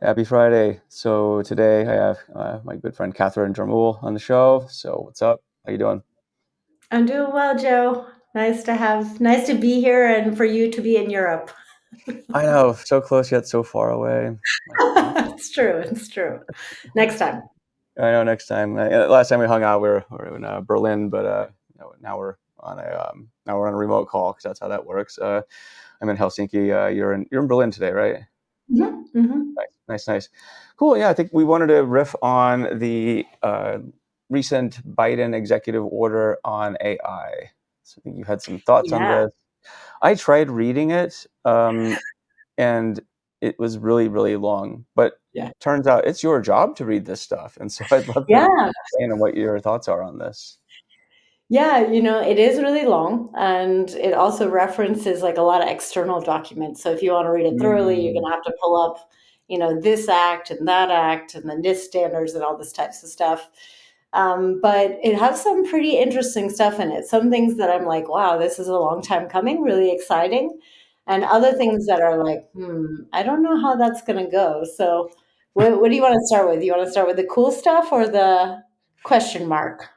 Happy Friday. So today I have uh, my good friend Katharine Jarmul on the show. So what's up? How you doing? I'm doing well, Joe. Nice to have, nice to be here, and for you to be in Europe. I know, so close yet so far away. it's true. It's true. Next time. I know. Next time. Uh, last time we hung out, we were, we were in uh, Berlin, but uh, now we're on a um, now we're on a remote call because that's how that works. Uh, I'm in Helsinki. Uh, you're in you're in Berlin today, right? Mm-hmm. Mm-hmm. Nice, nice, nice. Cool. Yeah, I think we wanted to riff on the uh, recent Biden executive order on AI. So I think you had some thoughts Yeah. on this. I tried reading it, um, and it was really, really long. But Yeah. turns out it's your job to read this stuff, and so I'd love to Yeah. understand what your thoughts are on this. Yeah, you know, it is really long and it also references like a lot of external documents. So if you want to read it thoroughly, you're Mm, going to have to pull up, you know, this act and that act and the NIST standards and all this types of stuff. Um, but it has some pretty interesting stuff in it. Some things that I'm like, wow, this is a long time coming, really exciting. And other things that are like, hmm, I don't know how that's going to go. So what, what do you want to start with? You want to start with the cool stuff or the question mark?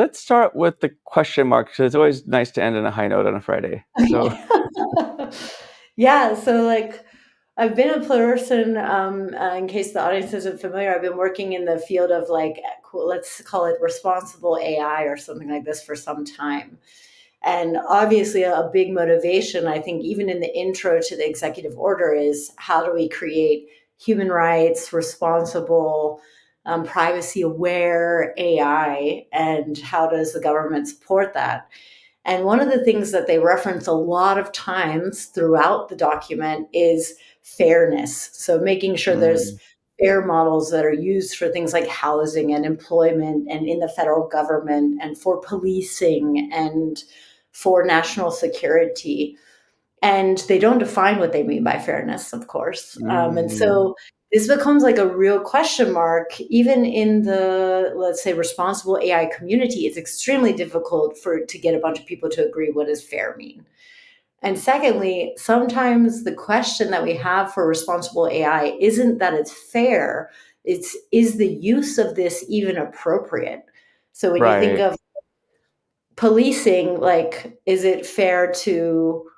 Let's start with the question mark because it's always nice to end on a high note on a Friday. So yeah, so like I've been a person, um, uh, in case the audience isn't familiar, I've been working in the field of like, let's call it responsible AI or something like this for some time. And obviously, a big motivation, I think, even in the intro to the executive order, is how do we create human rights, responsible, um, privacy aware AI, and how does the government support that? And one of the things that they reference a lot of times throughout the document is fairness. So making sure there's mm, fair models that are used for things like housing and employment and in the federal government and for policing and for national security. And they don't define what they mean by fairness, of course. Um, and mm, so this becomes like a real question mark, even in the, let's say, responsible AI community. It's extremely difficult for to get a bunch of people to agree what does fair mean. And secondly, sometimes the question that we have for responsible AI isn't that it's fair, it's is the use of this even appropriate? So when you think of policing, like, is it fair to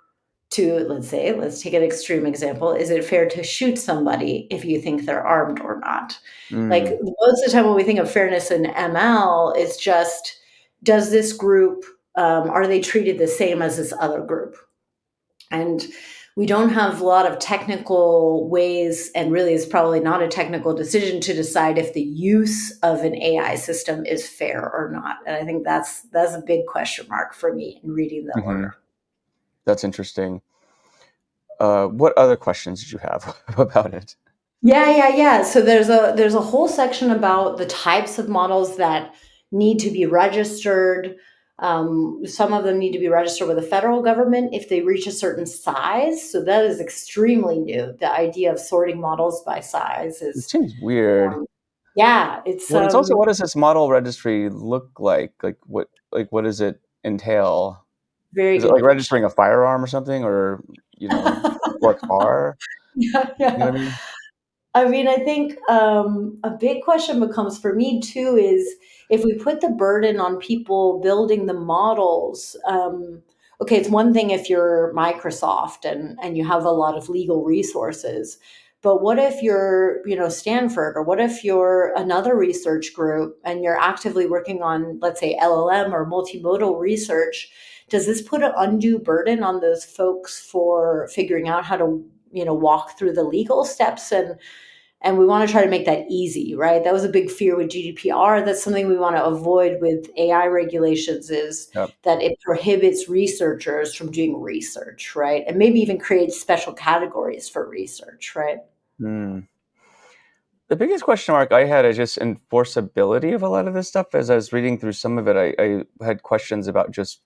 to let's say, let's take an extreme example, is it fair to shoot somebody if you think they're armed or not? Like Mm, most of the time when we think of fairness in ML, it's just does this group um, are they treated the same as this other group? and we don't have a lot of technical ways and really it's probably not a technical decision to decide if the use of an ai system is fair or not. And i think that's that's a big question mark for me in reading the hmm order That's interesting. Uh, what other questions did you have about it? yeah yeah yeah so there's a there's a whole section about the types of models that need to be registered um, some of them need to be registered with the federal government if they reach a certain size so that is extremely new the idea of sorting models by size It is seems weird. Um, yeah, it's Well, it's also um what does this model registry look like? Like what like what does it entail? Very Is it like registering a firearm or something or, you know, or a car? yeah, You know yeah. what I mean? I mean, I think um, a big question becomes for me too is if we put the burden on people building the models. Um, okay, it's one thing if you're Microsoft and and you have a lot of legal resources, but what if you're you know Stanford or what if you're another research group and you're actively working on let's say LLM or multimodal research? Does this put an undue burden on those folks for figuring out how to you know walk through the legal steps and and we want to try to make that easy right that was a big fear with gdpr that's something we want to avoid with ai regulations is Yep. that it prohibits researchers from doing research right and maybe even creates special categories for research right Mm. The biggest question mark I had is just enforceability of a lot of this stuff. As I was reading through some of it, I, I had questions about just.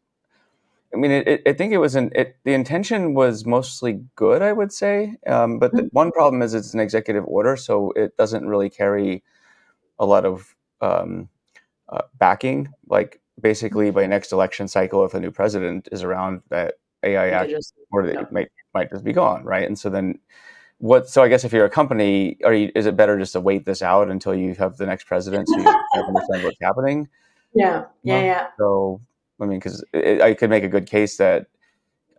I mean, it, it, I think it was an. It, the intention was mostly good, I would say. Um, but the one problem is it's an executive order, so it doesn't really carry a lot of um, uh, backing. Like basically, by next election cycle, if a new president is around, that AI Act just or it might might just be gone, right? And so then what? So I guess if you're a company, are you? Is it better just to wait this out until you have the next president so you understand what's happening? Yeah, yeah, yeah. So I mean, because I could make a good case that.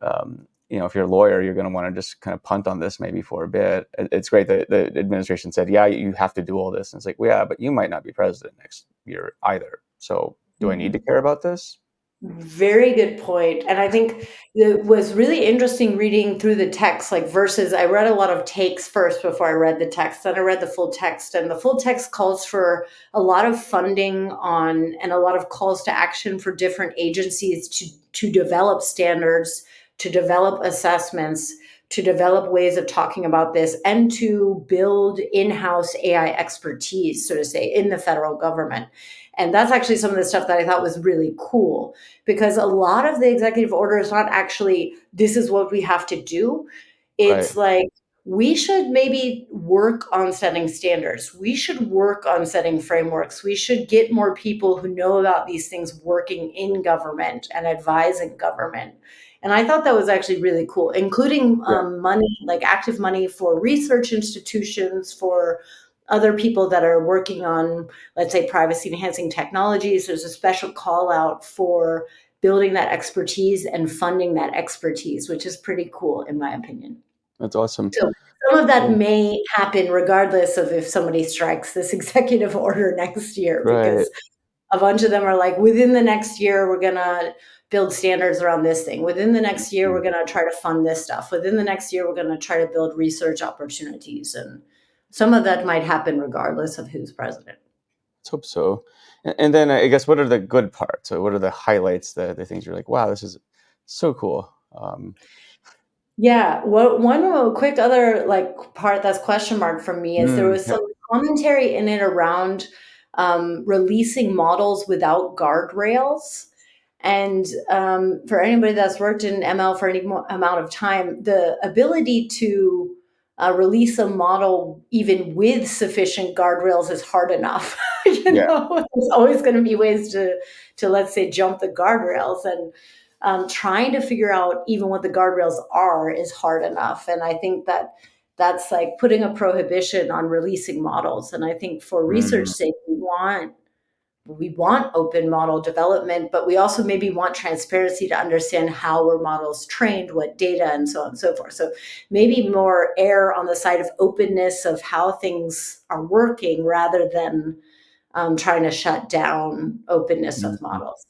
Um, you know, if you're a lawyer, you're going to want to just kind of punt on this maybe for a bit. It's great that the administration said, yeah, you have to do all this. And it's like, well, yeah, but you might not be president next year either. So do I need to mm-hmm. care about this? Very good point. And I think it was really interesting reading through the text, like verses. I read a lot of takes first before I read the text, then I read the full text. And the full text calls for a lot of funding on and a lot of calls to action for different agencies to, to develop standards, to develop assessments, to develop ways of talking about this, and to build in house AI expertise, so to say, in the federal government. And that's actually some of the stuff that I thought was really cool because a lot of the executive order is not actually, this is what we have to do. It's right. like, we should maybe work on setting standards. We should work on setting frameworks. We should get more people who know about these things working in government and advising government. And I thought that was actually really cool, including yeah. um, money, like active money for research institutions, for other people that are working on, let's say, privacy enhancing technologies. There's a special call out for building that expertise and funding that expertise, which is pretty cool, in my opinion. That's awesome. So some of that may happen regardless of if somebody strikes this executive order next year, right. because a bunch of them are like, within the next year, we're going to build standards around this thing. Within the next year, we're mm-hmm. going to try to fund this stuff. Within the next year, we're going to try to build research opportunities and some of that might happen regardless of who's president. Let's hope so. And then I guess what are the good parts? What are the highlights, the, the things you're like, wow, this is so cool. Um, yeah. Well, one quick other like part that's question mark for me is mm, there was some commentary in it around um, releasing models without guardrails. And um, for anybody that's worked in ML for any amount of time, the ability to uh, release a model even with sufficient guardrails is hard enough. you yeah. know, there's always going to be ways to to let's say jump the guardrails, and um, trying to figure out even what the guardrails are is hard enough. And I think that that's like putting a prohibition on releasing models. And I think for research mm. sake, we want we want open model development, but we also maybe want transparency to understand how were models trained, what data, and so on and so forth. So maybe more air on the side of openness of how things are working rather than um, trying to shut down openness mm-hmm. of models.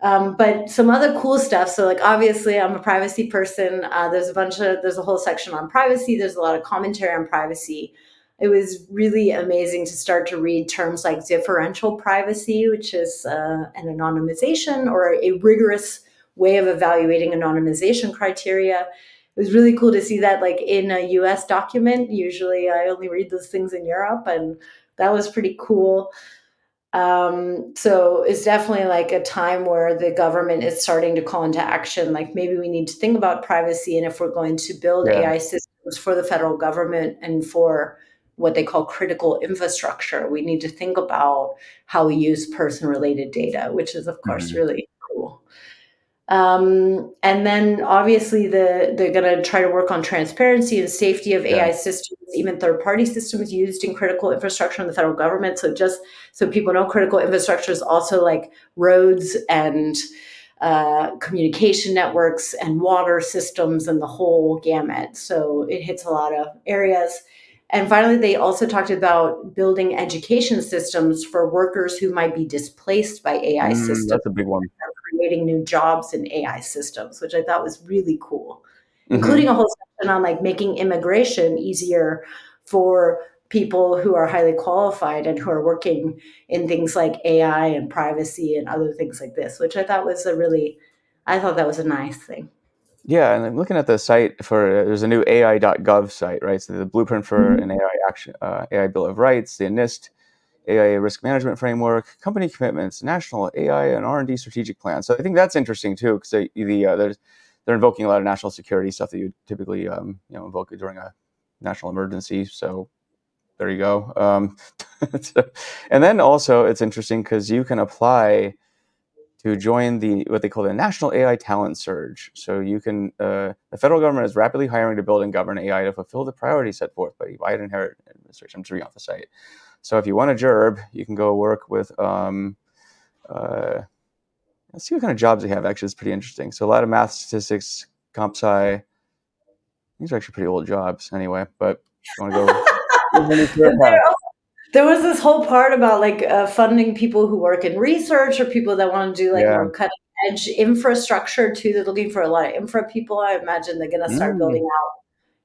Um, but some other cool stuff. So, like, obviously, I'm a privacy person. Uh, there's a bunch of, there's a whole section on privacy. There's a lot of commentary on privacy it was really amazing to start to read terms like differential privacy, which is uh, an anonymization or a rigorous way of evaluating anonymization criteria. It was really cool to see that, like in a US document. Usually I only read those things in Europe, and that was pretty cool. Um, so it's definitely like a time where the government is starting to call into action. Like maybe we need to think about privacy, and if we're going to build yeah. AI systems for the federal government and for what they call critical infrastructure. We need to think about how we use person related data, which is, of course, mm-hmm. really cool. Um, and then obviously the they're going to try to work on transparency and safety of yeah. AI systems, even third party systems used in critical infrastructure in the federal government. So just so people know, critical infrastructure is also like roads and uh, communication networks and water systems and the whole gamut. So it hits a lot of areas. And finally, they also talked about building education systems for workers who might be displaced by AI mm, systems. That's a big one. Creating new jobs in AI systems, which I thought was really cool, mm-hmm. including a whole section on like making immigration easier for people who are highly qualified and who are working in things like AI and privacy and other things like this, which I thought was a really, I thought that was a nice thing. Yeah, and I'm looking at the site for there's a new AI.gov site, right? So the blueprint for mm-hmm. an AI action, uh, AI Bill of Rights, the NIST AI risk management framework, company commitments, national AI and R and D strategic plan. So I think that's interesting too, because they, the uh, they're invoking a lot of national security stuff that you typically um, you know invoke during a national emergency. So there you go. Um, and then also it's interesting because you can apply to join the what they call the National AI Talent Surge. So you can uh, the federal government is rapidly hiring to build and govern AI to fulfill the priorities set forth by the Biden administration. I'm just reading off the site. So if you want a gerb, you can go work with. Um, uh, let's see what kind of jobs they have. Actually, it's pretty interesting. So a lot of math, statistics, comp sci. These are actually pretty old jobs, anyway. But you want to go. there was this whole part about like uh, funding people who work in research or people that want to do like yeah. more cutting edge infrastructure too. They're looking for a lot of infra people. I imagine they're going to start mm. building out,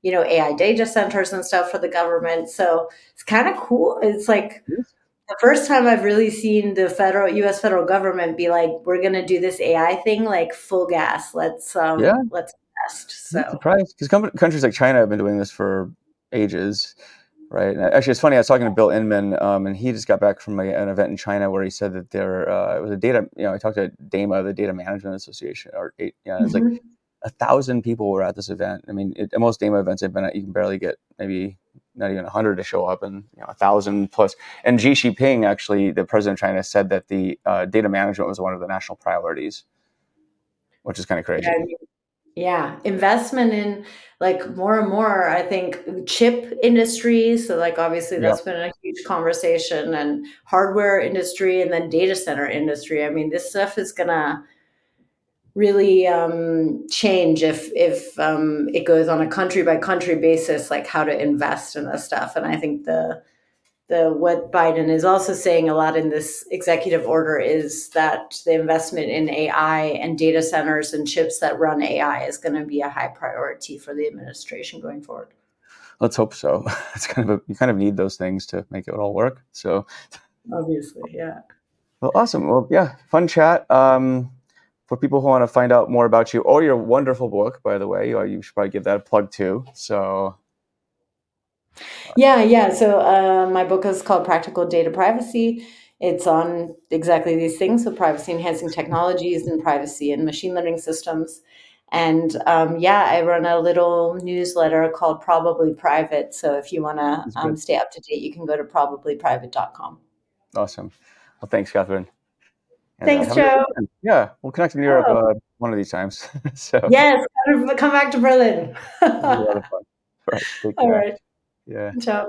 you know, AI data centers and stuff for the government. So it's kind of cool. It's like the first time I've really seen the federal U.S. federal government be like, "We're going to do this AI thing like full gas. Let's um, yeah, let's invest." So I'm surprised because countries like China have been doing this for ages right? And actually, it's funny. I was talking to Bill Inmon, um, and he just got back from a, an event in China where he said that there uh, it was a data. You know, I talked to DAMA, the Data Management Association, or eight, yeah, you know, it mm-hmm. like a thousand people were at this event. I mean, it, most DAMA events I've been at, you can barely get maybe not even a hundred to show up, and you know, a thousand plus. And Xi Jinping, actually, the president of China, said that the uh, data management was one of the national priorities, which is kind of crazy. Yeah, yeah, investment in like more and more, I think chip industry. So like obviously that's been a huge conversation and hardware industry and then data center industry. I mean, this stuff is gonna really um, change if if um, it goes on a country by country basis, like how to invest in this stuff. And I think the the what Biden is also saying a lot in this executive order is that the investment in AI and data centers and chips that run AI is going to be a high priority for the administration going forward. Let's hope so. It's kind of a, you kind of need those things to make it all work. So obviously, yeah. Well, awesome. Well, yeah, fun chat. Um, for people who want to find out more about you or your wonderful book, by the way, you should probably give that a plug too. So yeah, yeah. So uh, my book is called Practical Data Privacy. It's on exactly these things, so privacy enhancing technologies and privacy and machine learning systems. And um, yeah, I run a little newsletter called Probably Private. So if you want to um, stay up to date, you can go to probablyprivate.com. Awesome. Well, thanks, Katharine. And, uh, thanks, uh, Joe. Yeah, we'll connect in Europe oh. uh, one of these times. so yes, come back to Berlin. All right. All right. Yeah. Ciao.